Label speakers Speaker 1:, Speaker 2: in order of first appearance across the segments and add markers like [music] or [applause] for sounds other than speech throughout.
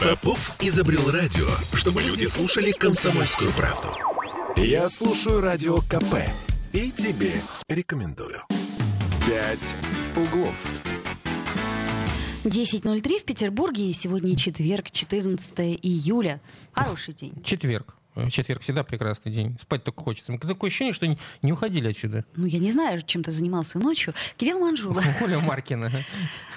Speaker 1: Попов изобрел радио, чтобы люди слушали комсомольскую правду. Я слушаю радио КП и тебе рекомендую. «Пять углов».
Speaker 2: 10.03 в Петербурге, и сегодня четверг, 14 июля. Хороший день.
Speaker 3: Четверг. Четверг всегда прекрасный день. Спать только хочется. Такое ощущение, что не, уходили отсюда.
Speaker 2: Ну, я не знаю, чем ты занимался ночью. Кирилл Манжула. [laughs]
Speaker 3: Оля Маркина.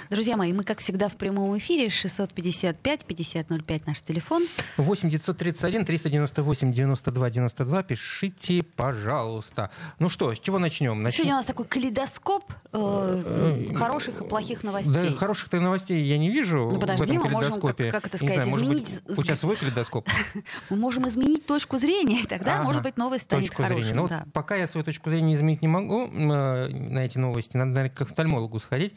Speaker 2: Друзья мои, мы, как всегда, в прямом эфире. 655-5005 наш телефон.
Speaker 3: 8 931 398 92 92. Пишите, пожалуйста. Ну что, с чего начнем?
Speaker 2: начнем... Сегодня у нас такой калейдоскоп э, хороших и плохих новостей.
Speaker 3: Да, хороших-то новостей я не вижу
Speaker 2: ну, подожди,
Speaker 3: в этом
Speaker 2: мы можем, как, как это сказать,
Speaker 3: знаю,
Speaker 2: изменить...
Speaker 3: Быть, у тебя свой калейдоскоп? [laughs]
Speaker 2: Мы можем изменить точку зрения, и тогда, ага, может быть, новость станет
Speaker 3: точку
Speaker 2: хорошей.
Speaker 3: Зрения. Ну, да. вот пока я свою точку зрения изменить не могу э, на эти новости, надо, наверное, к офтальмологу сходить.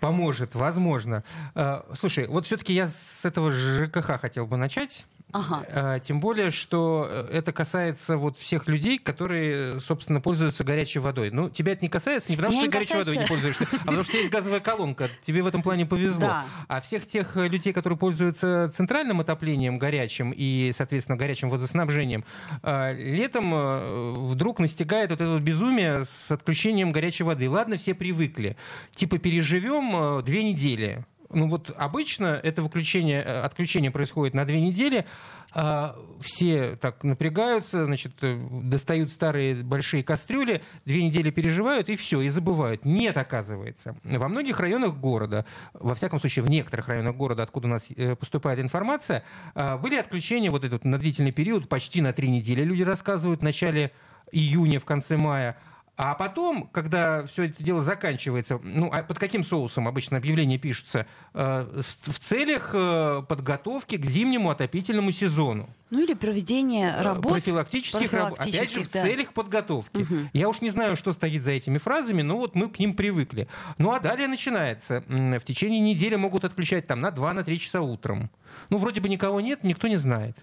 Speaker 3: Поможет, возможно. Э, слушай, вот все-таки я с этого ЖКХ хотел бы начать.
Speaker 2: Ага.
Speaker 3: А, тем более, что это касается вот всех людей, которые, собственно, пользуются горячей водой. Ну, тебя это не касается не потому, Меня что ты горячей водой не пользуешься, а потому что есть газовая колонка. Тебе в этом плане повезло.
Speaker 2: Да.
Speaker 3: А всех тех людей, которые пользуются центральным отоплением горячим и, соответственно, горячим водоснабжением, летом э, вдруг настигает вот это безумие с отключением горячей воды. Ладно, все привыкли. Типа переживем э, две недели ну вот обычно это выключение, э, отключение происходит на две недели, а все так напрягаются, значит, э, достают старые большие кастрюли, две недели переживают и все, и забывают. Нет, оказывается. Во многих районах города, во всяком случае в некоторых районах города, откуда у нас э, поступает информация, были отключения вот этот на длительный период, почти на три недели, люди рассказывают, в начале июня, в конце мая, а потом, когда все это дело заканчивается, ну, а под каким соусом обычно объявления пишутся? Э, в целях э, подготовки к зимнему отопительному сезону.
Speaker 2: Ну или проведение э, работ.
Speaker 3: Профилактических, работ. Опять же, в да. целях подготовки. Угу. Я уж не знаю, что стоит за этими фразами, но вот мы к ним привыкли. Ну а далее начинается. В течение недели могут отключать там на 2-3 часа утром. Ну, вроде бы никого нет, никто не знает.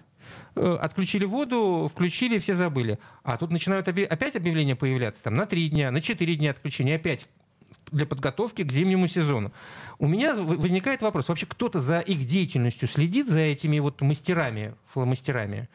Speaker 3: Э, отключили воду, включили, все забыли. А тут начинают опять объявления появляться, там, на три дня, на четыре дня отключения, опять для подготовки к зимнему сезону. У меня возникает вопрос, вообще кто-то за их деятельностью следит, за этими вот мастерами, фломастерами,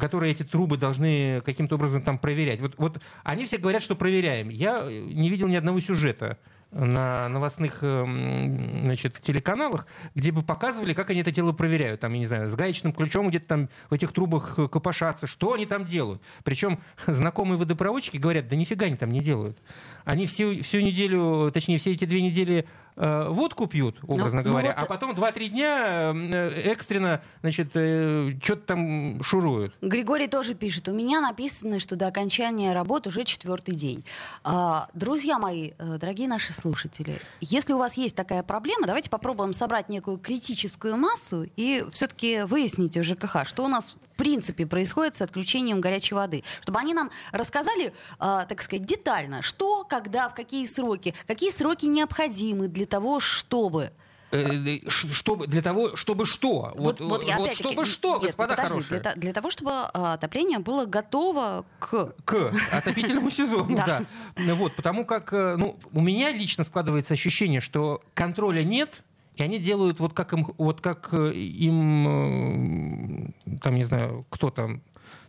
Speaker 3: которые эти трубы должны каким-то образом там проверять? Вот, вот они все говорят, что проверяем. Я не видел ни одного сюжета на новостных эм, значит, телеканалах, где бы показывали, как они это дело проверяют. Там, я не знаю, с гаечным ключом где-то там в этих трубах копошатся, что они там делают. Причем [laughs] знакомые водопроводчики говорят, да нифига они там не делают. Они всю, всю неделю, точнее, все эти две недели Э, водку пьют, ну, образно ну, говоря, ну вот... а потом 2-3 дня э, экстренно, значит, э, что-то там шуруют.
Speaker 2: Григорий тоже пишет, у меня написано, что до окончания работы уже четвертый день. А, друзья мои, дорогие наши слушатели, если у вас есть такая проблема, давайте попробуем собрать некую критическую массу и все-таки выяснить у ЖКХ, что у нас в принципе происходит с отключением горячей воды, чтобы они нам рассказали, так сказать, детально, что, когда, в какие сроки, какие сроки необходимы для того, чтобы
Speaker 3: э, э, чтобы для того, чтобы что?
Speaker 2: Вот, вот, вот, я вот
Speaker 3: чтобы что, нет, господа подожди, хорошие?
Speaker 2: Для, для того, чтобы а, отопление было готово к...
Speaker 3: К отопительному [laughs] сезону, да. Вот, потому как, э, ну, у меня лично складывается ощущение, что контроля нет, и они делают вот как им, вот как им, там, не знаю, кто там,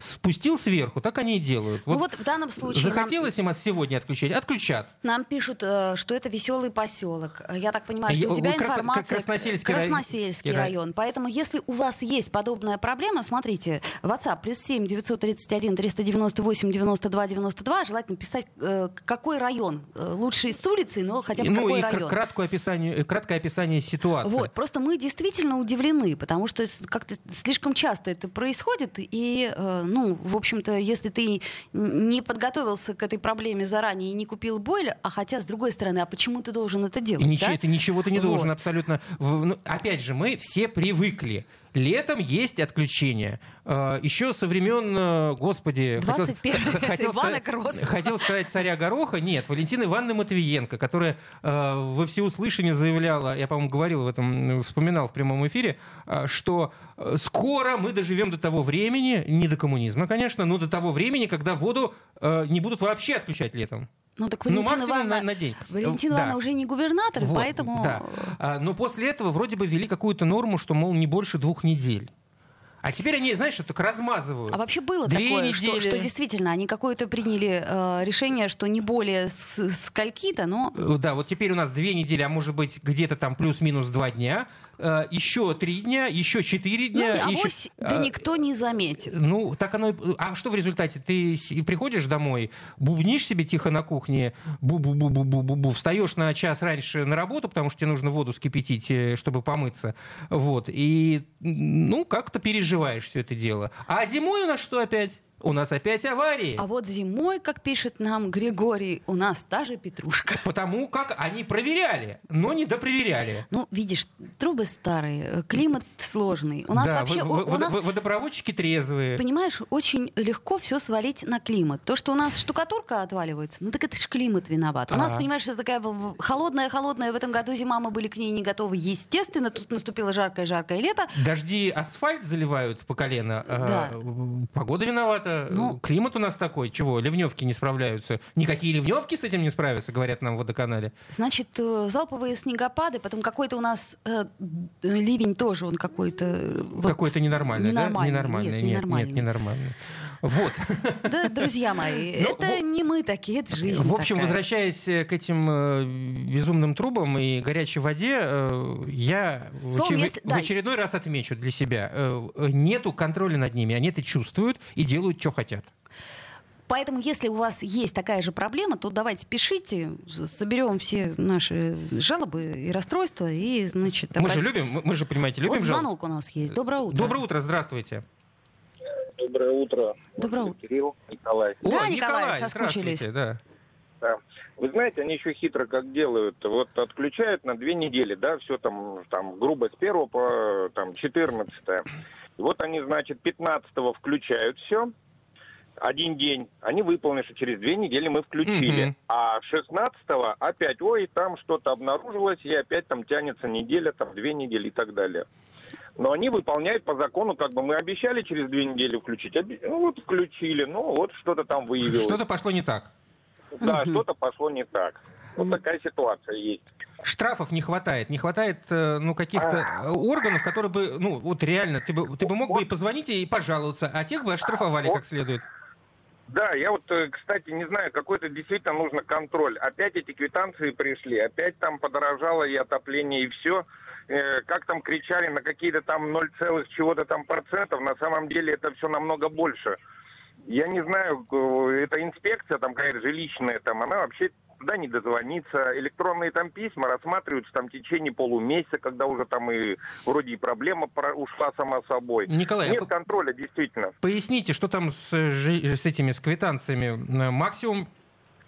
Speaker 3: спустил сверху, так они и делают.
Speaker 2: Вот, ну вот в данном случае...
Speaker 3: Захотелось нам... им сегодня отключать, отключат.
Speaker 2: Нам пишут, э, что это веселый поселок. Я так понимаю, что у тебя Крас... информация...
Speaker 3: Красносельский,
Speaker 2: Красносельский район. район. Поэтому если у вас есть подобная проблема, смотрите, WhatsApp плюс 7 931 398 92 92, желательно писать, э, какой район. Э, лучше с улицы, но хотя бы ну, какой и район.
Speaker 3: Краткое описание, краткое описание ситуации.
Speaker 2: Вот, просто мы действительно удивлены, потому что как-то слишком часто это происходит, и ну, в общем-то, если ты не подготовился к этой проблеме заранее и не купил бойлер, а хотя, с другой стороны, а почему ты должен это делать? И
Speaker 3: ничего,
Speaker 2: да?
Speaker 3: ты ничего ты не должен вот. абсолютно. Ну, опять же, мы все привыкли Летом есть отключения. А, Еще со времен, э, господи...
Speaker 2: 21 хотел, Ивана
Speaker 3: сказать, хотел сказать царя Гороха. Нет, Валентина Ивановна Матвиенко, которая э, во всеуслышание заявляла, я, по-моему, говорил в этом, вспоминал в прямом эфире, э, что скоро мы доживем до того времени, не до коммунизма, конечно, но до того времени, когда воду не будут вообще отключать летом.
Speaker 2: Ну так ну, Валентина ну, Ивановна, на, на день. Валентина да. уже не губернатор, вот, поэтому...
Speaker 3: Да. А, но после этого вроде бы ввели какую-то норму, что, мол, не больше двух недель. А теперь они, знаешь, так размазывают.
Speaker 2: А вообще было Две такое, недели. что, что действительно они какое-то приняли э, решение, что не более скольки-то, но...
Speaker 3: Э, да, вот теперь у нас две недели, а может быть где-то там плюс-минус два дня. Э, еще три дня, еще четыре дня.
Speaker 2: Ну,
Speaker 3: еще...
Speaker 2: Авось, да никто не заметит.
Speaker 3: Ну, так оно... А что в результате? Ты приходишь домой, бубнишь себе тихо на кухне, бу-бу-бу-бу-бу-бу, встаешь на час раньше на работу, потому что тебе нужно воду скипятить, э, чтобы помыться. Вот. И, ну, как-то переживаешь все это дело. А зимой у нас что опять? У нас опять аварии.
Speaker 2: А вот зимой, как пишет нам Григорий, у нас та же петрушка.
Speaker 3: Потому как они проверяли, но не допроверяли.
Speaker 2: Ну, видишь, трубы старые, климат сложный. У нас да, вообще... В,
Speaker 3: у нас, водопроводчики трезвые.
Speaker 2: Понимаешь, очень легко все свалить на климат. То, что у нас штукатурка отваливается, ну так это же климат виноват. У А-а-а. нас, понимаешь, это такая холодная-холодная, в этом году зима, мы были к ней не готовы. Естественно, тут наступило жаркое-жаркое лето.
Speaker 3: Дожди асфальт заливают по колено. А да. А, погода виновата ну, климат у нас такой. Чего? Ливневки не справляются. Никакие ливневки с этим не справятся, говорят нам в водоканале.
Speaker 2: Значит, э, залповые снегопады, потом какой-то у нас э, ливень тоже, он какой-то...
Speaker 3: Вот, какой-то ненормальный, ненормальный, да? Ненормальный. Нет, нет, ненормальный. Нет, ненормальный. Вот.
Speaker 2: Да, друзья мои, ну, это не мы такие, это жизнь
Speaker 3: В общем,
Speaker 2: такая.
Speaker 3: возвращаясь к этим э, безумным трубам и горячей воде, э, я Словом, в, если, в очередной раз отмечу для себя, э, нету контроля над ними, они это чувствуют и делают, что хотят.
Speaker 2: Поэтому, если у вас есть такая же проблема, то давайте пишите, соберем все наши жалобы и расстройства и, значит,
Speaker 3: Мы же любим, мы же, понимаете, любим Вот
Speaker 2: звонок жалоб. у нас есть. Доброе утро.
Speaker 3: Доброе утро, здравствуйте.
Speaker 4: Доброе утро.
Speaker 2: Доброе утро.
Speaker 4: Кирилл, Николай.
Speaker 2: О, да, Николай, соскучились.
Speaker 3: Да.
Speaker 4: да. Вы знаете, они еще хитро как делают. Вот отключают на две недели, да, все там, там грубо с первого по там, 14 И вот они, значит, 15 включают все, один день, они выполнили, что через две недели мы включили. Mm-hmm. А 16-го опять, ой, там что-то обнаружилось, и опять там тянется неделя, там две недели и так далее но они выполняют по закону, как бы мы обещали через две недели включить, ну вот включили, ну вот что-то там выявилось.
Speaker 3: Что-то пошло не так.
Speaker 4: Да, угу. что-то пошло не так. Вот такая ситуация есть.
Speaker 3: Штрафов не хватает, не хватает э, ну каких-то а. органов, которые бы, ну вот реально, ты бы, ты бы мог бы и позвонить и пожаловаться, а тех бы оштрафовали как следует.
Speaker 4: Да, я вот, э, кстати, не знаю, какой-то действительно нужно контроль. Опять эти квитанции пришли, опять там подорожало и отопление, и все. Э, как там кричали на какие-то там 0, чего-то там процентов, на самом деле это все намного больше. Я не знаю, э, эта инспекция там какая-то жилищная, там, она вообще туда не дозвонится. Электронные там письма рассматриваются там в течение полумесяца, когда уже там и вроде и проблема ушла сама собой.
Speaker 3: Николай,
Speaker 4: Нет а контроля, действительно.
Speaker 3: Поясните, что там с, с этими с квитанциями? Максимум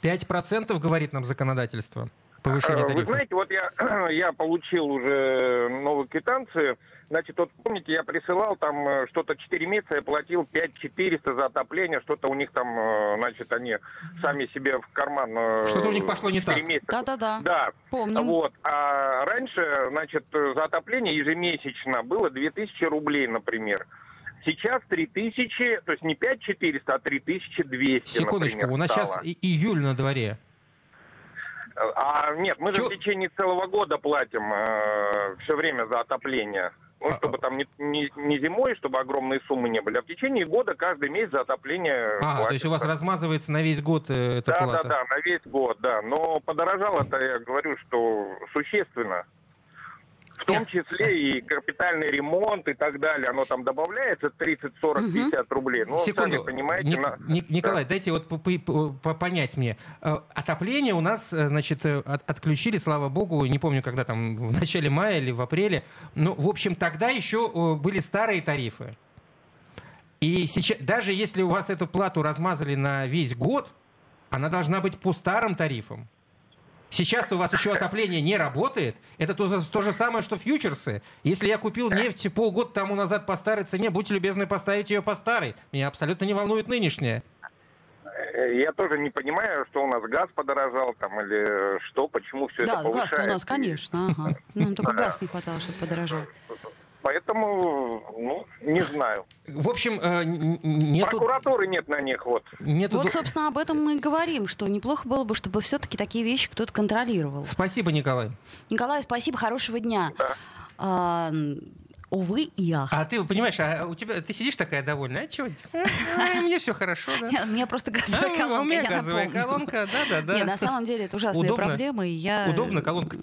Speaker 3: 5% говорит нам законодательство повышение тарифа?
Speaker 4: Вы знаете, вот я, [clears throat] я получил уже новые квитанции. Значит, вот помните, я присылал там э, что-то 4 месяца, я платил 5400 за отопление, что-то у них там, э, значит, они сами себе в карман...
Speaker 3: Э, что-то у них пошло не так.
Speaker 2: Да-да-да.
Speaker 4: Да.
Speaker 2: Помним.
Speaker 4: Вот. А раньше, значит, за отопление ежемесячно было 2000 рублей, например. Сейчас 3000, то есть не 5400, а 3200,
Speaker 3: Секундочку, например, у нас стало. сейчас июль на дворе.
Speaker 4: А нет, мы Чё? же в течение целого года платим э, все время за отопление. Ну, а, чтобы там не, не, не зимой, чтобы огромные суммы не были, а в течение года каждый месяц за отопление.
Speaker 3: А, то есть у вас размазывается на весь год э, эта
Speaker 4: да,
Speaker 3: плата?
Speaker 4: Да, да, да, на весь год, да. Но подорожало-то, я говорю, что существенно. В том числе и капитальный ремонт и так далее. Оно там добавляется 30, 40, 50 рублей. Ну,
Speaker 3: Секунду.
Speaker 4: сами понимаете... Ник-
Speaker 3: на... Николай, да. дайте вот понять мне. Э, отопление у нас, э, значит, э, отключили, слава богу, не помню, когда там, в начале мая или в апреле. Ну, в общем, тогда еще были старые тарифы. И сейчас, даже если у вас эту плату размазали на весь год, она должна быть по старым тарифам. Сейчас-то у вас еще отопление не работает. Это то, то же самое, что фьючерсы. Если я купил нефть полгода тому назад по старой цене, будьте любезны поставить ее по старой. Меня абсолютно не волнует нынешняя.
Speaker 4: Я тоже не понимаю, что у нас газ подорожал там или что, почему все
Speaker 2: да,
Speaker 4: это повышается.
Speaker 2: Да, газ у нас, конечно. Ага. Ну, только [laughs] газ не хватало, чтобы подорожал.
Speaker 4: Поэтому, ну, не знаю.
Speaker 3: В общем, э, нету...
Speaker 4: Прокуратуры нет на них, вот.
Speaker 2: Нету... Вот, собственно, об этом мы и говорим, что неплохо было бы, чтобы все-таки такие вещи кто-то контролировал.
Speaker 3: Спасибо, Николай.
Speaker 2: Николай, спасибо, хорошего дня.
Speaker 4: Да.
Speaker 2: А, увы и ах.
Speaker 3: А ты понимаешь, а у тебя ты сидишь такая довольная, а чего? [laughs] Мне все хорошо, да?
Speaker 2: У меня просто газовая а, колонка. У
Speaker 3: меня газовая колонка, да, да, да.
Speaker 2: Не, на самом деле это ужасная проблема, и я.
Speaker 3: Удобно колонка.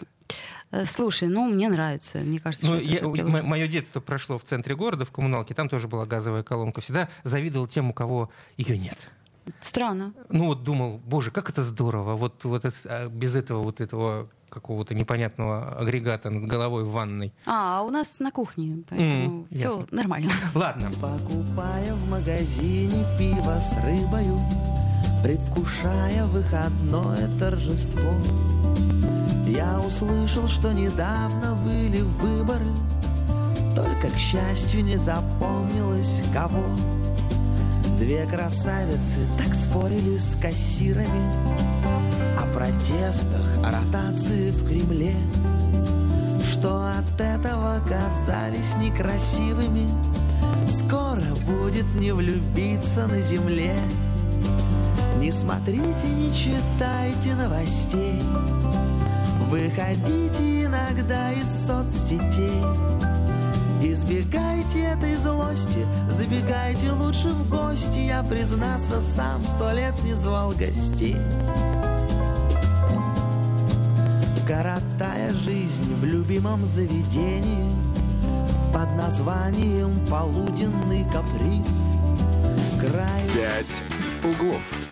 Speaker 2: Э, слушай, ну мне нравится, мне кажется, ну,
Speaker 3: что я, м- Мое детство прошло в центре города, в коммуналке, там тоже была газовая колонка. Всегда завидовал тем, у кого ее нет.
Speaker 2: Странно.
Speaker 3: Ну вот думал, боже, как это здорово, вот, вот это, а, без этого вот этого какого-то непонятного агрегата над головой в ванной.
Speaker 2: А, у нас на кухне, поэтому mm, все ясно. нормально. [laughs]
Speaker 3: Ладно.
Speaker 5: Покупая в магазине пиво с рыбою, предвкушая выходное торжество, я услышал, что недавно были выборы, только, к счастью, не запомнилось кого. Две красавицы так спорили с кассирами О протестах, о ротации в Кремле Что от этого казались некрасивыми. Скоро будет не влюбиться на земле. Не смотрите, не читайте новостей Выходите иногда из соцсетей Избегайте этой злости, забегайте лучше в гости. Я, признаться, сам сто лет не звал гостей. Коротая жизнь в любимом заведении Под названием «Полуденный каприз»
Speaker 1: Край... Пять углов.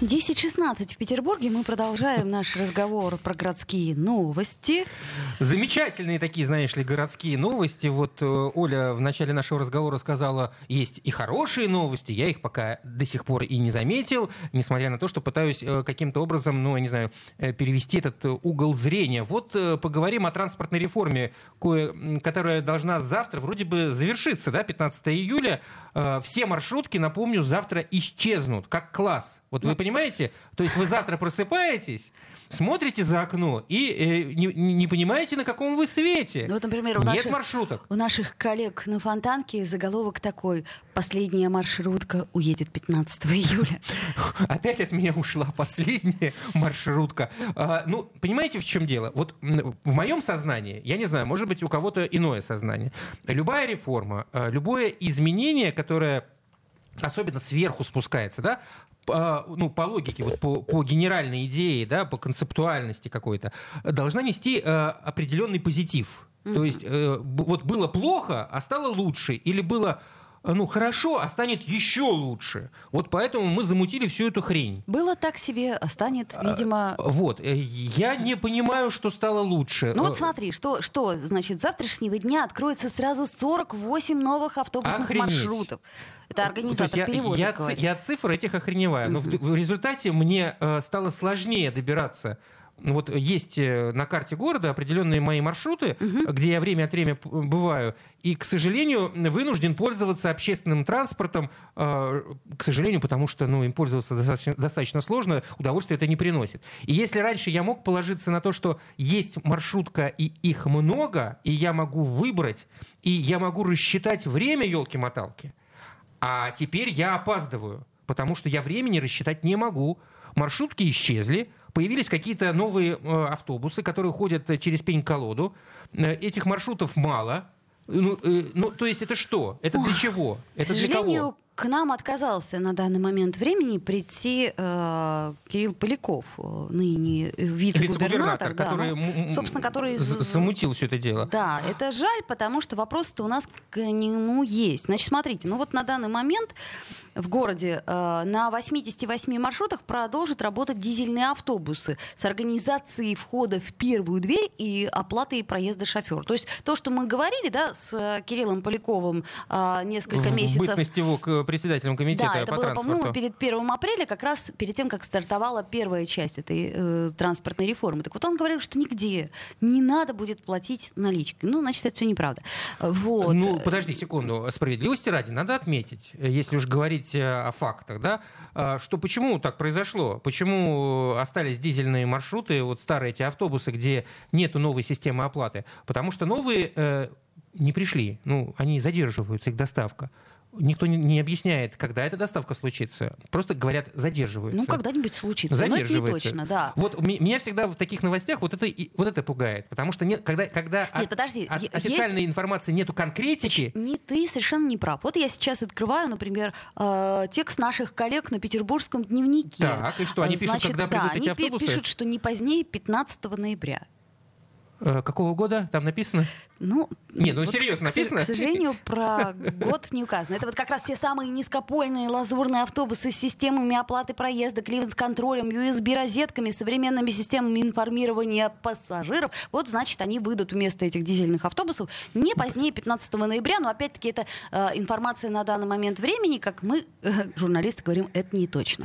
Speaker 2: 10.16 в Петербурге. Мы продолжаем наш разговор про городские новости.
Speaker 3: Замечательные такие, знаешь ли, городские новости. Вот э, Оля в начале нашего разговора сказала, есть и хорошие новости. Я их пока до сих пор и не заметил, несмотря на то, что пытаюсь э, каким-то образом, ну, я не знаю, э, перевести этот угол зрения. Вот поговорим о транспортной реформе, которая должна завтра вроде бы завершиться, да, 15 июля. Все маршрутки, напомню, завтра исчезнут, как класс. Вот вы понимаете, понимаете? То есть вы завтра просыпаетесь, смотрите за окно и э, не, не понимаете, на каком вы свете.
Speaker 2: Ну, вот, например, у
Speaker 3: Нет
Speaker 2: наших,
Speaker 3: маршруток.
Speaker 2: У наших коллег на Фонтанке заголовок такой «Последняя маршрутка уедет 15 июля». [laughs]
Speaker 3: Опять от меня ушла последняя маршрутка. А, ну, понимаете, в чем дело? Вот в моем сознании, я не знаю, может быть, у кого-то иное сознание, любая реформа, а, любое изменение, которое особенно сверху спускается, да, по, ну, по логике, вот по, по генеральной идее, да, по концептуальности какой-то, должна нести э, определенный позитив. Mm-hmm. То есть э, вот было плохо, а стало лучше, или было ну, хорошо, а станет еще лучше. Вот поэтому мы замутили всю эту хрень.
Speaker 2: Было так себе, а станет, а, видимо...
Speaker 3: А, вот. Э, я не понимаю, что стало лучше.
Speaker 2: Ну вот э, смотри, что, что значит, с завтрашнего дня откроется сразу 48 новых автобусных Охренеть. маршрутов. Это организатор перевозок.
Speaker 3: Я, я, я цифр этих охреневаю. Но в, в результате мне э, стало сложнее добираться вот есть э, на карте города определенные мои маршруты, угу. где я время от времени бываю, и, к сожалению, вынужден пользоваться общественным транспортом, э, к сожалению, потому что ну, им пользоваться достаточно, достаточно сложно, удовольствие это не приносит. И если раньше я мог положиться на то, что есть маршрутка и их много, и я могу выбрать, и я могу рассчитать время елки-моталки, а теперь я опаздываю, потому что я времени рассчитать не могу. Маршрутки исчезли, появились какие-то новые э, автобусы, которые ходят через пень-колоду. Э, этих маршрутов мало. Ну, э, ну, то есть это что? Это Ох, для чего? Это
Speaker 2: для кого? К нам отказался на данный момент времени прийти э, Кирилл Поляков, э, ныне вице-губернатор,
Speaker 3: да, который,
Speaker 2: ну, собственно, который
Speaker 3: замутил все это дело.
Speaker 2: Да, это жаль, потому что вопросы-то у нас к нему есть. Значит, смотрите, ну вот на данный момент в городе э, на 88 маршрутах продолжат работать дизельные автобусы с организацией входа в первую дверь и оплатой проезда шофер. То есть то, что мы говорили, да, с Кириллом Поляковым э, несколько
Speaker 3: в
Speaker 2: месяцев.
Speaker 3: его к председателем комитета
Speaker 2: да, это
Speaker 3: по
Speaker 2: было, по-моему, перед 1 апреля, как раз перед тем, как стартовала первая часть этой э, транспортной реформы. Так вот он говорил, что нигде не надо будет платить наличкой. Ну, значит, это все неправда. Вот.
Speaker 3: Ну, подожди секунду. Справедливости ради надо отметить, если уж говорить э, о фактах, да, э, что почему так произошло? Почему остались дизельные маршруты, вот старые эти автобусы, где нету новой системы оплаты? Потому что новые э, не пришли. Ну, они задерживаются, их доставка. Никто не, не объясняет, когда эта доставка случится. Просто говорят, задерживаются.
Speaker 2: Ну, когда-нибудь случится.
Speaker 3: Задерживается.
Speaker 2: Но это не точно, да.
Speaker 3: Вот меня всегда в таких новостях вот это, вот это пугает. Потому что нет, когда, когда
Speaker 2: нет, от, подожди,
Speaker 3: от официальной есть... информации нету конкретики...
Speaker 2: Не, ты совершенно не прав. Вот я сейчас открываю, например, э, текст наших коллег на Петербургском дневнике.
Speaker 3: Так, и что, они
Speaker 2: Значит,
Speaker 3: пишут, когда
Speaker 2: да,
Speaker 3: придут эти
Speaker 2: они
Speaker 3: автобусы?
Speaker 2: пишут, что не позднее 15 ноября.
Speaker 3: Э, какого года там написано?
Speaker 2: Ну,
Speaker 3: не, ну
Speaker 2: вот,
Speaker 3: серьезно
Speaker 2: к,
Speaker 3: написано?
Speaker 2: К сожалению, про год не указано. Это вот как раз те самые низкопольные лазурные автобусы с системами оплаты проезда, климат-контролем, USB-розетками, современными системами информирования пассажиров. Вот, значит, они выйдут вместо этих дизельных автобусов не позднее 15 ноября. Но, опять-таки, это э, информация на данный момент времени. Как мы, э, журналисты, говорим, это не точно.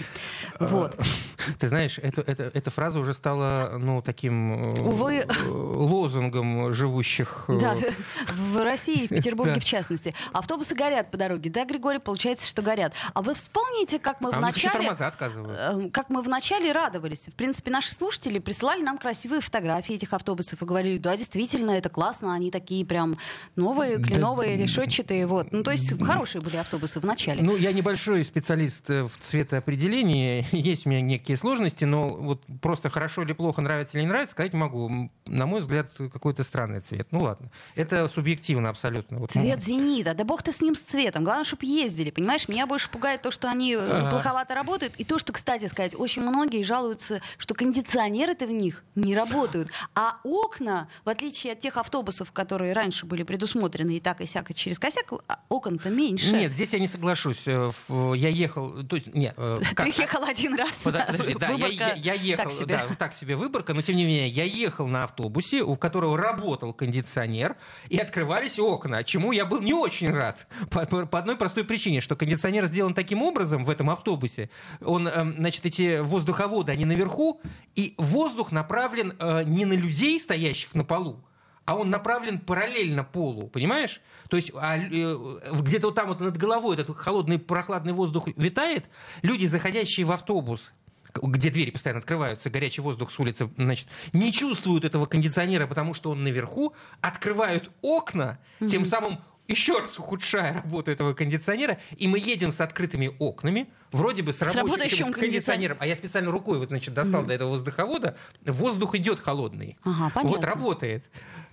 Speaker 2: Вот. [laughs]
Speaker 3: Ты знаешь, это, это, эта фраза уже стала, ну, таким
Speaker 2: Увы.
Speaker 3: лозунгом живущих...
Speaker 2: Да, [laughs] в России, в Петербурге в частности. Автобусы горят по дороге. Да, Григорий, получается, что горят. А вы вспомните, как мы
Speaker 3: а
Speaker 2: в начале...
Speaker 3: тормоза отказывают.
Speaker 2: Как мы в начале радовались. В принципе, наши слушатели присылали нам красивые фотографии этих автобусов и говорили, да, действительно, это классно, они такие прям новые, кленовые, решетчатые. Вот. Ну, то есть хорошие были автобусы в начале.
Speaker 3: Ну, я небольшой специалист в цветоопределении. [laughs] Есть у меня некие сложности, но вот просто хорошо или плохо, нравится или не нравится, сказать могу. На мой взгляд, какой-то странный цвет. Ну ладно. Это субъективно абсолютно. Вот.
Speaker 2: Цвет зенита. Да бог ты с ним с цветом. Главное, чтобы ездили. Понимаешь, меня больше пугает то, что они а... плоховато работают. И то, что, кстати сказать, очень многие жалуются, что кондиционеры-то в них не работают. А окна, в отличие от тех автобусов, которые раньше были предусмотрены и так и сяко через косяк, а окон-то меньше.
Speaker 3: Нет, здесь я не соглашусь. Э, я ехал... То есть, нет, [laughs]
Speaker 2: как? Ты ехал один раз.
Speaker 3: Подожди, да, я, я, я ехал... Так себе. Да, так себе выборка, но тем не менее, я ехал на автобусе, у которого работал кондиционер, и открывались окна, чему я был не очень рад. По, по одной простой причине, что кондиционер сделан таким образом в этом автобусе, он, э, значит, эти воздуховоды, они наверху, и воздух направлен э, не на людей, стоящих на полу, а он направлен параллельно полу, понимаешь? То есть а, э, где-то вот там вот над головой этот холодный прохладный воздух витает, люди, заходящие в автобус, где двери постоянно открываются, горячий воздух с улицы, значит, не чувствуют этого кондиционера, потому что он наверху, открывают окна, mm-hmm. тем самым еще раз ухудшая работу этого кондиционера, и мы едем с открытыми окнами, вроде бы с, с рабочим кондиционером, а я специально рукой вот, значит, достал mm-hmm. до этого воздуховода, воздух идет холодный.
Speaker 2: Ага, понятно.
Speaker 3: Вот работает.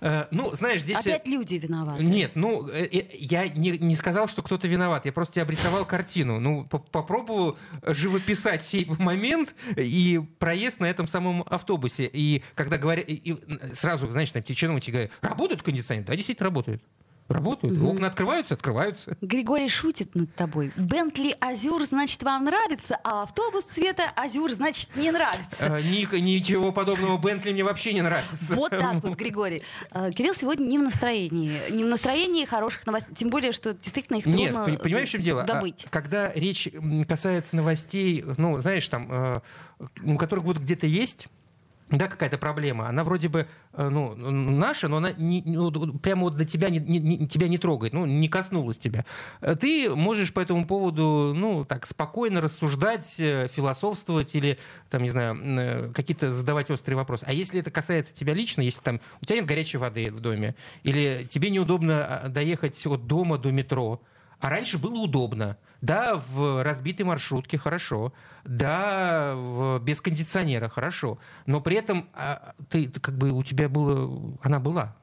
Speaker 3: Э, ну, знаешь, здесь...
Speaker 2: Опять люди виноваты.
Speaker 3: Нет, ну, э, э, я не, не сказал, что кто-то виноват. Я просто тебе обрисовал картину. Ну, попробовал живописать сей момент и проезд на этом самом автобусе. И когда говорят... Сразу, знаешь, на чиновники говорят, работают кондиционеры? Да, действительно работают. Работают. Угу. Окна открываются, открываются.
Speaker 2: Григорий шутит над тобой. Бентли Азюр, значит, вам нравится, а автобус цвета Азюр, значит, не нравится.
Speaker 3: А, ни, ничего подобного Бентли мне вообще не нравится.
Speaker 2: Вот так вот, Григорий. А, Кирилл сегодня не в настроении. Не в настроении хороших новостей. Тем более, что действительно их
Speaker 3: Нет,
Speaker 2: трудно
Speaker 3: понимаешь, в чем дело?
Speaker 2: добыть.
Speaker 3: А, когда речь касается новостей, ну, знаешь, там, э, у которых вот где-то есть да, какая-то проблема, она вроде бы э, ну, наша, но она не, ну, прямо вот до тебя не, не, тебя не трогает, ну, не коснулась тебя. Ты можешь по этому поводу, ну, так, спокойно рассуждать, э, философствовать или, там, не знаю, э, какие-то задавать острые вопросы. А если это касается тебя лично, если там у тебя нет горячей воды в доме, или тебе неудобно а, доехать от дома до метро, а раньше было удобно. Да, в разбитой маршрутке хорошо. Да, в, без кондиционера хорошо. Но при этом а, ты, как бы у тебя было, она была.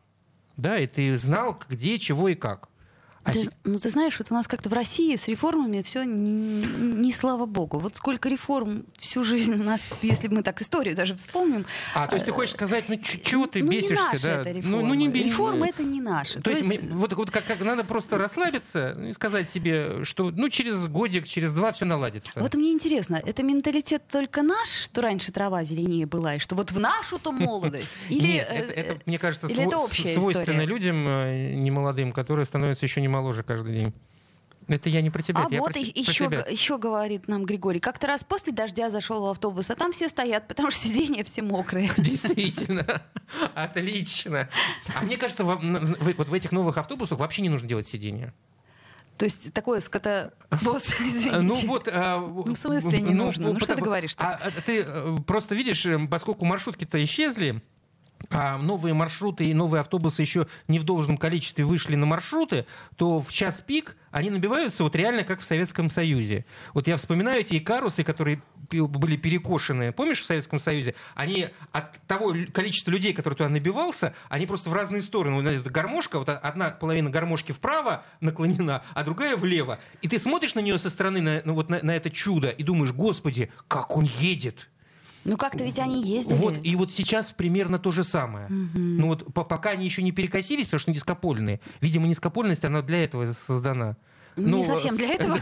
Speaker 3: Да, и ты знал, где, чего и как.
Speaker 2: А ты, ну, ты знаешь, вот у нас как-то в России с реформами все не, не слава богу. Вот сколько реформ всю жизнь у нас, если мы так историю даже вспомним.
Speaker 3: А, то есть ты хочешь сказать, ну чего ты ну, бесишься?
Speaker 2: Не наши
Speaker 3: да?
Speaker 2: это реформы. Ну, ну, не бес... Реформы это не наши.
Speaker 3: То, то есть, есть... Мы, вот, вот как, как надо просто расслабиться и сказать себе, что ну через годик, через два все наладится.
Speaker 2: Вот мне интересно, это менталитет только наш, что раньше трава зеленее была, и что вот в нашу-то молодость? [laughs] Или,
Speaker 3: Нет, это, это, мне кажется, сво- свойственно людям э, немолодым, которые становятся еще не моложе каждый день. Это я не про тебя.
Speaker 2: А вот про, еще, про еще говорит нам Григорий, как-то раз после дождя зашел в автобус, а там все стоят, потому что сиденья все мокрые. [laughs]
Speaker 3: Действительно. Отлично. А мне кажется, вот в этих новых автобусах вообще не нужно делать сиденья.
Speaker 2: То есть такое скотовоз, [laughs] извините. Ну вот... А, ну в смысле не ну, нужно? Ну, ну что ты говоришь-то?
Speaker 3: А, а, ты э, просто видишь, э, поскольку маршрутки-то исчезли, а новые маршруты и новые автобусы еще не в должном количестве вышли на маршруты, то в час пик они набиваются вот реально как в Советском Союзе. Вот я вспоминаю эти икарусы, которые были перекошены, помнишь, в Советском Союзе? Они от того количества людей, которые туда набивался, они просто в разные стороны. Вот эта гармошка, вот одна половина гармошки вправо наклонена, а другая влево. И ты смотришь на нее со стороны, на, ну, вот на, на это чудо, и думаешь, господи, как он едет!
Speaker 2: Ну как-то ведь они ездили.
Speaker 3: Вот, и вот сейчас примерно то же самое. Угу. Ну вот по пока они еще не перекосились, потому что низкопольные. Видимо, низкопольность, она для этого создана.
Speaker 2: Ну, не совсем для этого.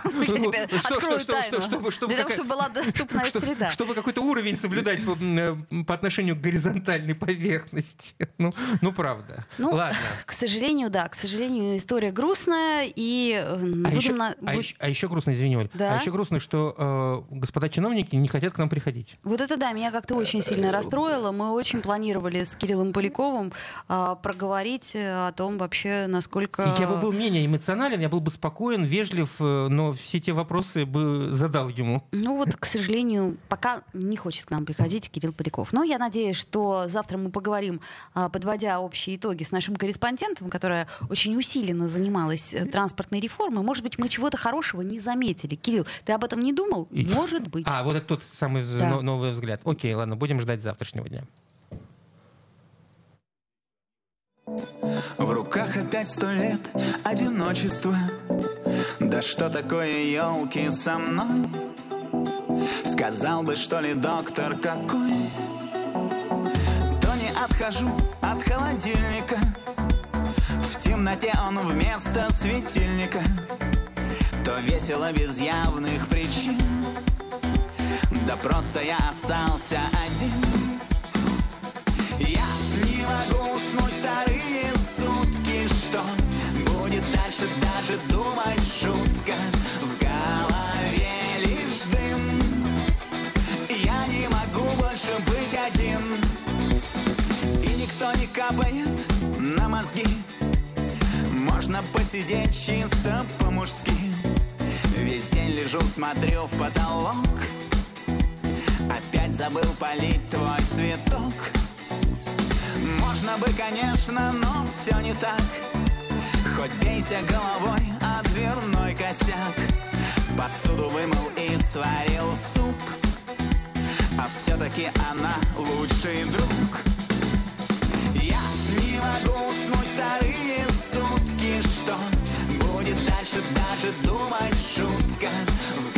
Speaker 2: Тайну. Для того, чтобы была доступная среда.
Speaker 3: Чтобы какой-то уровень соблюдать э, по отношению к горизонтальной поверхности. [laughs] Ну, ну правда. Ну, Ладно.
Speaker 2: К сожалению, да. К сожалению, история грустная. И э,
Speaker 3: а еще, а, а грустно, извини, Оль. А еще грустно, что э, господа чиновники не хотят к нам приходить.
Speaker 2: Вот это да, меня как-то очень сильно расстроило. Мы очень планировали с Кириллом Поляковым э, проговорить о том вообще, насколько...
Speaker 3: Я бы был менее эмоционален, я был бы спокоен, вежлив, э, но все те вопросы бы задал ему.
Speaker 2: Ну вот, к сожалению, пока не хочет к нам приходить Кирилл Поляков. Но я надеюсь, что завтра мы поговорим, а, подводя общие итоги с нашим корреспондентом, которая очень усиленно занималась э, транспортной реформой. Может быть, мы чего-то хорошего не заметили. Кирилл, ты об этом не думал? Может быть.
Speaker 3: А, вот это тот самый да. новый взгляд. Окей, ладно, будем ждать завтрашнего дня.
Speaker 6: В руках опять сто лет одиночества. Да что такое елки со мной? Сказал бы, что ли, доктор какой? То не отхожу от холодильника. В темноте он вместо светильника. То весело без явных причин. Да просто я остался один. Я не могу дальше, даже думать шутка В голове лишь дым. Я не могу больше быть один. И никто не капает на мозги. Можно посидеть чисто по-мужски. Весь день лежу, смотрю в потолок. Опять забыл полить твой цветок. Можно бы, конечно, но все не так Хоть бейся головой о дверной косяк. Посуду вымыл и сварил суп. А все-таки она лучший друг. Я не могу уснуть вторые сутки. Что будет дальше, даже думать шутка В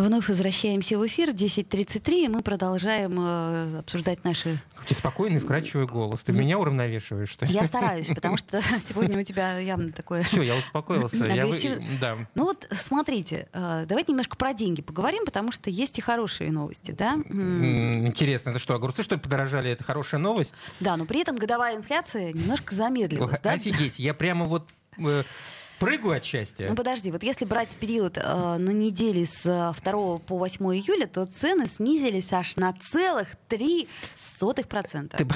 Speaker 2: Вновь возвращаемся в эфир, 10.33, и мы продолжаем э, обсуждать наши...
Speaker 3: Какой спокойный, вкрадчивый голос. Ты меня уравновешиваешь, что ли?
Speaker 2: Я стараюсь, потому что [laughs] сегодня у тебя явно такое...
Speaker 3: Все, я успокоился. Я вы... да.
Speaker 2: Ну вот, смотрите, э, давайте немножко про деньги поговорим, потому что есть и хорошие новости, да?
Speaker 3: Интересно, это что, огурцы, что ли, подорожали? Это хорошая новость?
Speaker 2: Да, но при этом годовая инфляция немножко замедлилась,
Speaker 3: да? Офигеть, я прямо вот э, прыгаю от счастья.
Speaker 2: Ну подожди, вот если брать период э, на неделе с 2 э, по 8 июля, то цены снизились аж на целых 3%. Ты...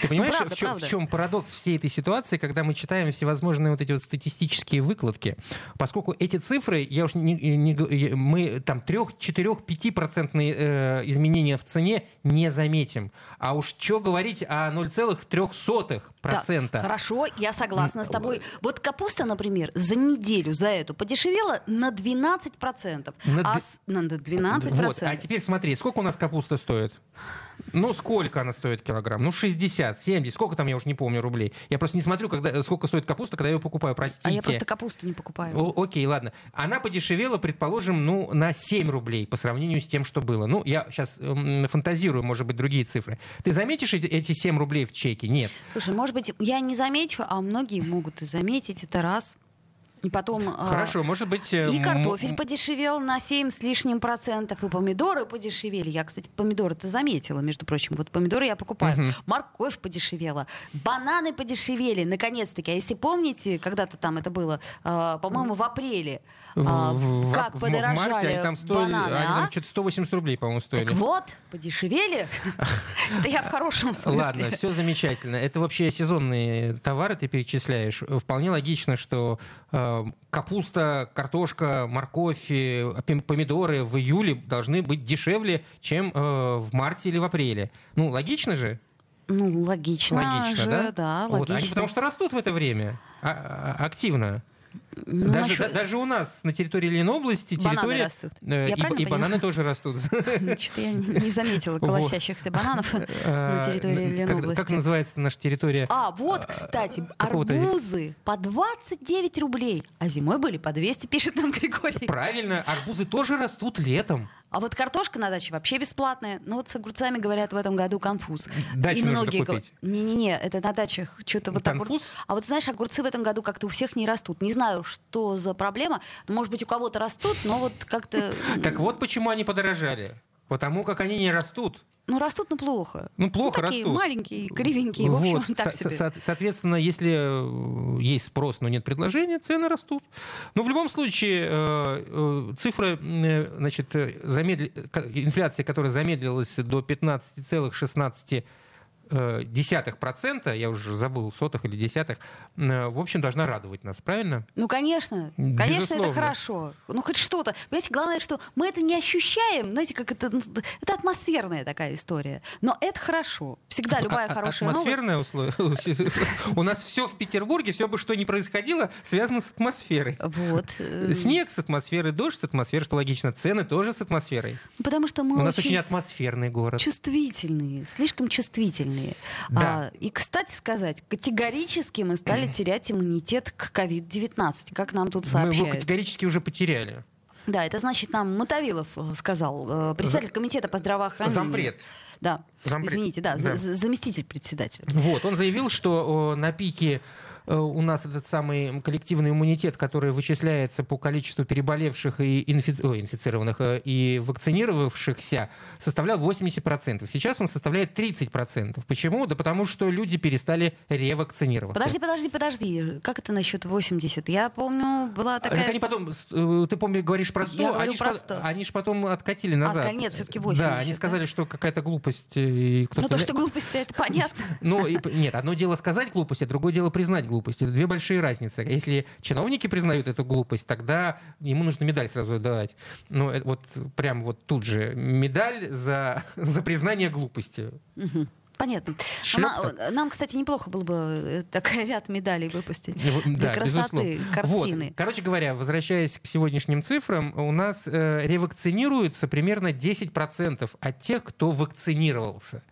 Speaker 3: Ты понимаешь, ну, правда, в, чем, правда. в чем парадокс всей этой ситуации, когда мы читаем всевозможные вот эти вот статистические выкладки? Поскольку эти цифры, я уж не, не мы там 3, 4, 5 процентные э, изменения в цене не заметим. А уж что говорить о 0,03 процента.
Speaker 2: Да, хорошо, я согласна с тобой. Вот капуста, например, за неделю за эту подешевела на 12 процентов. На, а, д... на 12
Speaker 3: Вот, а теперь смотри, сколько у нас капуста стоит? Ну, сколько она стоит килограмм? Ну, 60, 70, сколько там, я уже не помню, рублей. Я просто не смотрю, когда, сколько стоит капуста, когда я ее покупаю, простите. А
Speaker 2: я просто капусту не покупаю.
Speaker 3: О, окей, ладно. Она подешевела, предположим, ну, на 7 рублей по сравнению с тем, что было. Ну, я сейчас э, фантазирую, может быть, другие цифры. Ты заметишь эти, эти 7 рублей в чеке? Нет.
Speaker 2: Слушай, может быть, я не замечу, а многие могут и заметить. Это раз. И потом...
Speaker 3: А, Хорошо, может быть... Э,
Speaker 2: и картофель подешевел на 7 с лишним процентов, и помидоры подешевели. Я, кстати, помидоры-то заметила, между прочим. Вот помидоры я покупаю. Угу. Морковь подешевела. Бананы подешевели, наконец-таки. А если помните, когда-то там это было, э, по-моему, в апреле,
Speaker 3: в, э, как в, подорожали в марте, они там стоили, бананы, они там а? что-то 180 рублей, по-моему, стоили.
Speaker 2: Так вот, подешевели. [laughs] Это я в хорошем смысле.
Speaker 3: Ладно, все замечательно. Это вообще сезонные товары ты перечисляешь. Вполне логично, что капуста, картошка, морковь, помидоры в июле должны быть дешевле, чем э, в марте или в апреле. Ну, логично же?
Speaker 2: Ну, логично, логично же, да? да
Speaker 3: вот. логично. Они потому что растут в это время а, а, активно. Ну, даже, насчет... даже у нас на территории Ленобласти территория... Бананы
Speaker 2: растут. Э,
Speaker 3: и, и бананы тоже растут. [laughs]
Speaker 2: Что-то я не заметила [laughs] колосящихся бананов [laughs] на э, территории Ленобласти.
Speaker 3: Как называется наша территория?
Speaker 2: А, вот, кстати, арбузы по 29 рублей, а зимой были по 200, пишет нам Григорий.
Speaker 3: Правильно, арбузы тоже растут летом.
Speaker 2: А вот картошка на даче вообще бесплатная. Ну вот с огурцами, говорят, в этом году конфуз.
Speaker 3: Дачу и многие говорят,
Speaker 2: не-не-не, это на дачах что-то вот так. Конфуз? А вот знаешь, огурцы в этом году как-то у всех не растут. Не знаю, что за проблема. Может быть, у кого-то растут, но вот как-то...
Speaker 3: Так вот почему они подорожали. Потому как они не растут.
Speaker 2: Ну, растут, ну, плохо.
Speaker 3: Ну, плохо
Speaker 2: ну,
Speaker 3: такие
Speaker 2: растут. маленькие, кривенькие, вот. в общем, так Со- себе. Со-
Speaker 3: соответственно, если э, есть спрос, но нет предложения, цены растут. Но в любом случае, э, э, цифра, значит, замедли... инфляция, которая замедлилась до 15,16 Э, десятых процента, я уже забыл, сотых или десятых, э, в общем, должна радовать нас, правильно?
Speaker 2: Ну, конечно. Конечно, Безусловно. это хорошо. Ну, хоть что-то. Понимаете, главное, что мы это не ощущаем. Знаете, как это... Ну, это атмосферная такая история. Но это хорошо. Всегда любая а, хорошая
Speaker 3: Атмосферное условие? [laughs] У нас все в Петербурге, все бы что ни происходило, связано с атмосферой.
Speaker 2: Вот.
Speaker 3: Э, снег с атмосферой, дождь с атмосферой, что логично. Цены тоже с атмосферой.
Speaker 2: Потому что мы
Speaker 3: У нас очень атмосферный город.
Speaker 2: Чувствительные, слишком чувствительные сильные. Да. А, и, кстати сказать, категорически мы стали [clears throat] терять иммунитет к COVID-19, как нам тут сообщают.
Speaker 3: Мы его категорически уже потеряли.
Speaker 2: Да, это значит, нам Мотовилов э, сказал, э, председатель комитета по здравоохранению.
Speaker 3: Зампред.
Speaker 2: Да, Зампред. извините, да, да. заместитель председателя.
Speaker 3: Вот, он заявил, что на пике Э, у нас этот самый коллективный иммунитет, который вычисляется по количеству переболевших и инфи... Ой, инфицированных э, и вакцинировавшихся, составлял 80%. Сейчас он составляет 30%. Почему? Да потому что люди перестали ревакцинироваться.
Speaker 2: Подожди, подожди, подожди. Как это насчет 80? Я помню, была такая... Так
Speaker 3: они потом, э, ты помню, говоришь про 100,
Speaker 2: Я
Speaker 3: они,
Speaker 2: про 100.
Speaker 3: они же потом откатили назад.
Speaker 2: А, нет, все-таки 80.
Speaker 3: Да, они сказали, да? что какая-то глупость. И
Speaker 2: ну, то, что глупость это понятно. [laughs]
Speaker 3: Ну, нет, одно дело сказать глупость, а другое дело признать глупость. Это две большие разницы. Если чиновники признают эту глупость, тогда ему нужно медаль сразу давать. Ну, вот прям вот тут же медаль за, [laughs] за признание глупости.
Speaker 2: Понятно. Нам, нам, кстати, неплохо было бы э, такой [laughs] ряд медалей выпустить для да, красоты безусловно. картины.
Speaker 3: Вот. Короче говоря, возвращаясь к сегодняшним цифрам, у нас э, ревакцинируется примерно 10% от тех, кто вакцинировался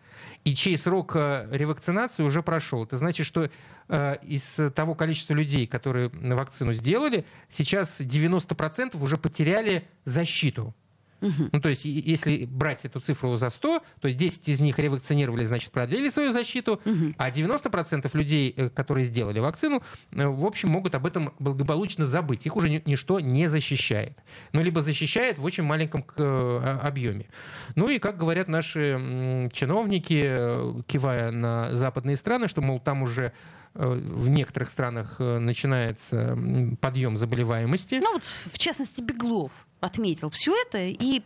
Speaker 3: и чей срок э, ревакцинации уже прошел. Это значит, что э, из того количества людей, которые вакцину сделали, сейчас 90% уже потеряли защиту. Угу. Ну, то есть, если брать эту цифру за 100, то 10 из них ревакцинировали, значит, продлили свою защиту, угу. а 90% людей, э, которые сделали вакцину, э, в общем, могут об этом благополучно забыть. Их уже ничто не защищает. Ну, либо защищает в очень маленьком э, объеме. Ну и, как говорят наши чиновники, кивая на западные страны, что, мол, там уже в некоторых странах начинается подъем заболеваемости.
Speaker 2: Ну вот, в частности, Беглов отметил все это, и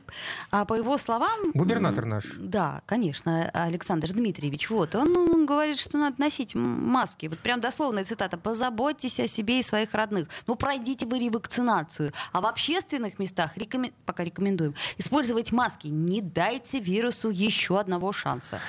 Speaker 2: а, по его словам...
Speaker 3: Губернатор наш.
Speaker 2: Да, конечно, Александр Дмитриевич. Вот, он, он говорит, что надо носить маски. Вот прям дословная цитата. «Позаботьтесь о себе и своих родных. Ну, пройдите вы ревакцинацию. А в общественных местах, рекомен... пока рекомендуем, использовать маски. Не дайте вирусу еще одного шанса».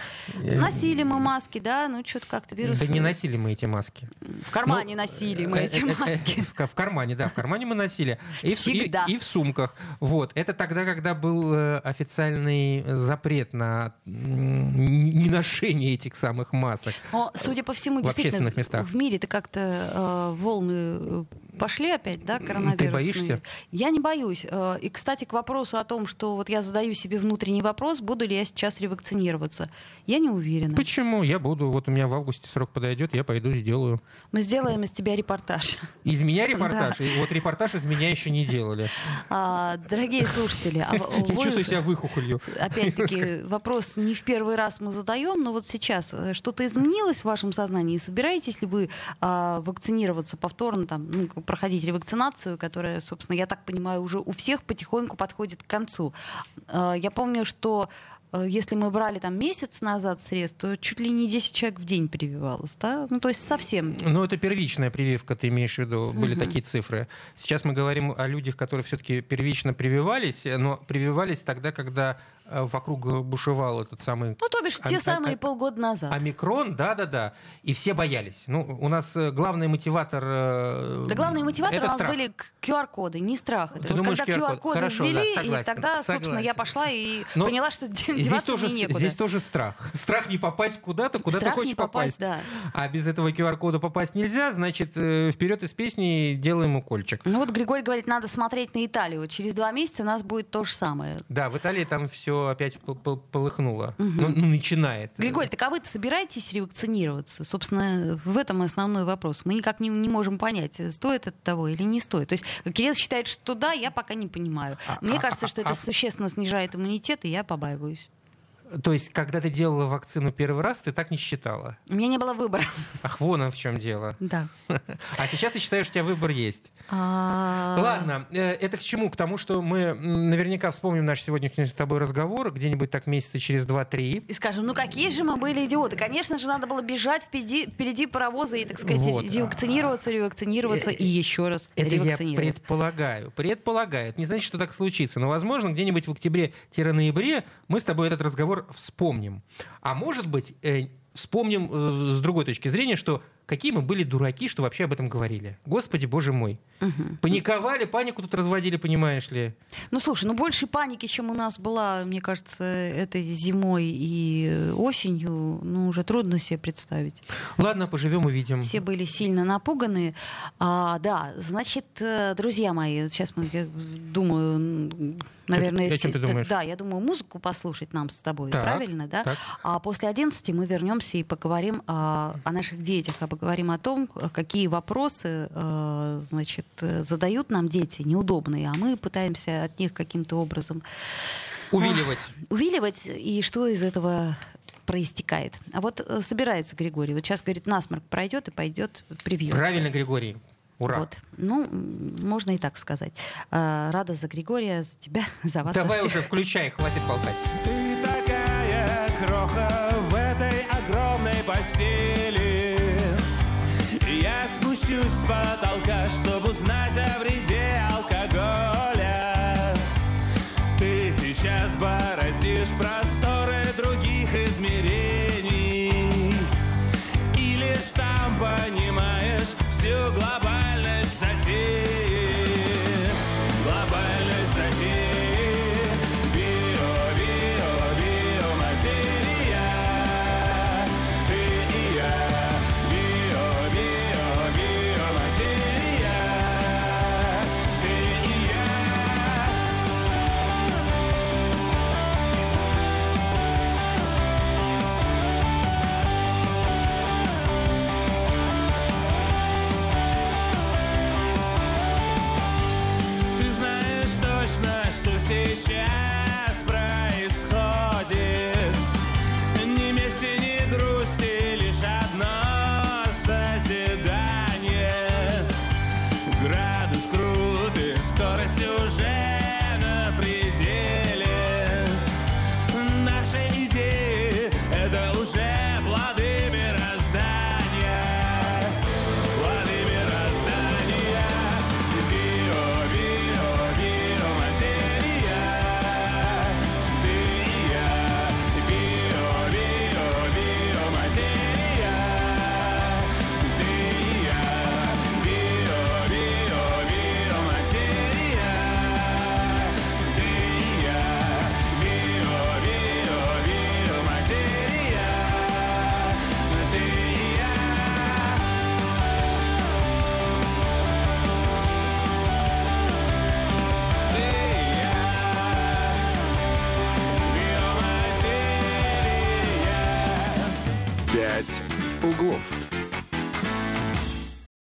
Speaker 2: Я... Носили мы маски, да, ну что-то как-то вирус...
Speaker 3: Да не носили мы эти маски.
Speaker 2: В кармане ну, носили мы э, эти э, э, маски.
Speaker 3: В кармане, да, в кармане мы носили. И Всегда. И, и в сумках. Вот. Это тогда, когда был официальный запрет на неношение этих самых масок.
Speaker 2: Но, судя по всему, в общественных местах. в мире-то как-то э, волны пошли опять, да, коронавирусные?
Speaker 3: Ты боишься?
Speaker 2: Я не боюсь. Э, и, кстати, к вопросу о том, что вот я задаю себе внутренний вопрос, буду ли я сейчас ревакцинироваться, я не уверена.
Speaker 3: Почему? Я буду. Вот у меня в августе срок подойдет, я пойду сделаю.
Speaker 2: Мы сделаем из тебя репортаж.
Speaker 3: Из меня репортаж? Да. И вот репортаж из меня еще не делали.
Speaker 2: А, дорогие слушатели, а [laughs]
Speaker 3: я вы... чувствую себя выхухолью.
Speaker 2: Опять-таки, [laughs] вопрос не в первый раз мы задаем, но вот сейчас э, что-то изменилось в вашем сознании? Собираетесь ли вы а, вакцинироваться повторно, там, ну, проходить ревакцинацию, которая, собственно, я так понимаю, уже у всех потихоньку подходит к концу. А, я помню, что э, если мы брали там месяц назад средств, то чуть ли не 10 человек в день прививалось, да? Ну, то есть совсем...
Speaker 3: Ну, это первичная прививка, ты имеешь в виду, были угу. такие цифры. Сейчас мы говорим о людях, которые все-таки первично прививались, но прививались тогда, когда Э, вокруг бушевал этот самый...
Speaker 2: Ну, то бишь, те самые а, полгода назад.
Speaker 3: Омикрон, да-да-да. И все боялись. Ну, у нас э, главный мотиватор...
Speaker 2: Э, да главный мотиватор у нас страх. были QR-коды, не страх. Это
Speaker 3: Ты вот думаешь,
Speaker 2: когда QR-коды Хорошо, ввели, да, согласен, и тогда, согласен. собственно, я пошла и Но поняла, что [laughs] здесь
Speaker 3: тоже,
Speaker 2: мне некуда.
Speaker 3: Здесь тоже страх. Страх не попасть куда-то, куда страх ты хочешь попасть. попасть. Да. А без этого QR-кода попасть нельзя, значит, вперед из песни делаем укольчик.
Speaker 2: Ну вот Григорий говорит, надо смотреть на Италию. Через два месяца у нас будет то же самое.
Speaker 3: Да, в Италии там все опять полыхнуло. Угу. Ну, начинает.
Speaker 2: Григорий, так а вы-то собираетесь ревакцинироваться? Собственно, в этом основной вопрос. Мы никак не, не можем понять, стоит это того или не стоит. То есть Кирилл считает, что да, я пока не понимаю. А, Мне а, кажется, а, что это а, существенно снижает иммунитет, и я побаиваюсь.
Speaker 3: То есть, когда ты делала вакцину первый раз, ты так не считала?
Speaker 2: У меня не было выбора.
Speaker 3: Ах, вон в чем дело.
Speaker 2: Да. [laughs]
Speaker 3: А сейчас ты считаешь, у тебя выбор есть. А. Ладно, э, это к чему? К тому, что мы наверняка вспомним наш сегодняшний с тобой разговор где-нибудь так месяца через два-три.
Speaker 2: И скажем, ну какие же мы были идиоты. Конечно же, надо было бежать впереди, впереди паровоза и, так сказать, вот. ревакцинироваться, ревакцинироваться и еще раз
Speaker 3: это я предполагаю. Предполагаю. Это не значит, что так случится. Но, возможно, где-нибудь в октябре-ноябре мы с тобой этот разговор вспомним. А может быть, э, вспомним э, с другой точки зрения, что какие мы были дураки, что вообще об этом говорили. Господи, боже мой. Угу. Паниковали, панику тут разводили, понимаешь ли.
Speaker 2: Ну, слушай, ну больше паники, чем у нас была, мне кажется, этой зимой и осенью, ну, уже трудно себе представить.
Speaker 3: Ладно, поживем, увидим.
Speaker 2: Все были сильно напуганы. А, да, значит, э, друзья мои, сейчас мы, я думаю, наверное...
Speaker 3: Ты, чем ты думаешь?
Speaker 2: Да, я думаю, музыку послушать нам с тобой, так, правильно, да? Так. А после 11 мы вернемся и поговорим о, о наших детях, об поговорим о том, какие вопросы э, значит, задают нам дети неудобные, а мы пытаемся от них каким-то образом
Speaker 3: увиливать.
Speaker 2: Увиливать, и что из этого проистекает. А вот э, собирается Григорий. Вот сейчас, говорит, насморк пройдет и пойдет привьется.
Speaker 3: Правильно, Григорий. Ура.
Speaker 2: Вот. Ну, можно и так сказать. Э, рада за Григория, за тебя, [laughs] за вас.
Speaker 3: Давай уже включай, хватит болтать.
Speaker 6: Ты такая кроха в этой огромной постели спущусь с потолка, чтобы узнать о вреде алкоголя. Ты сейчас бороздишь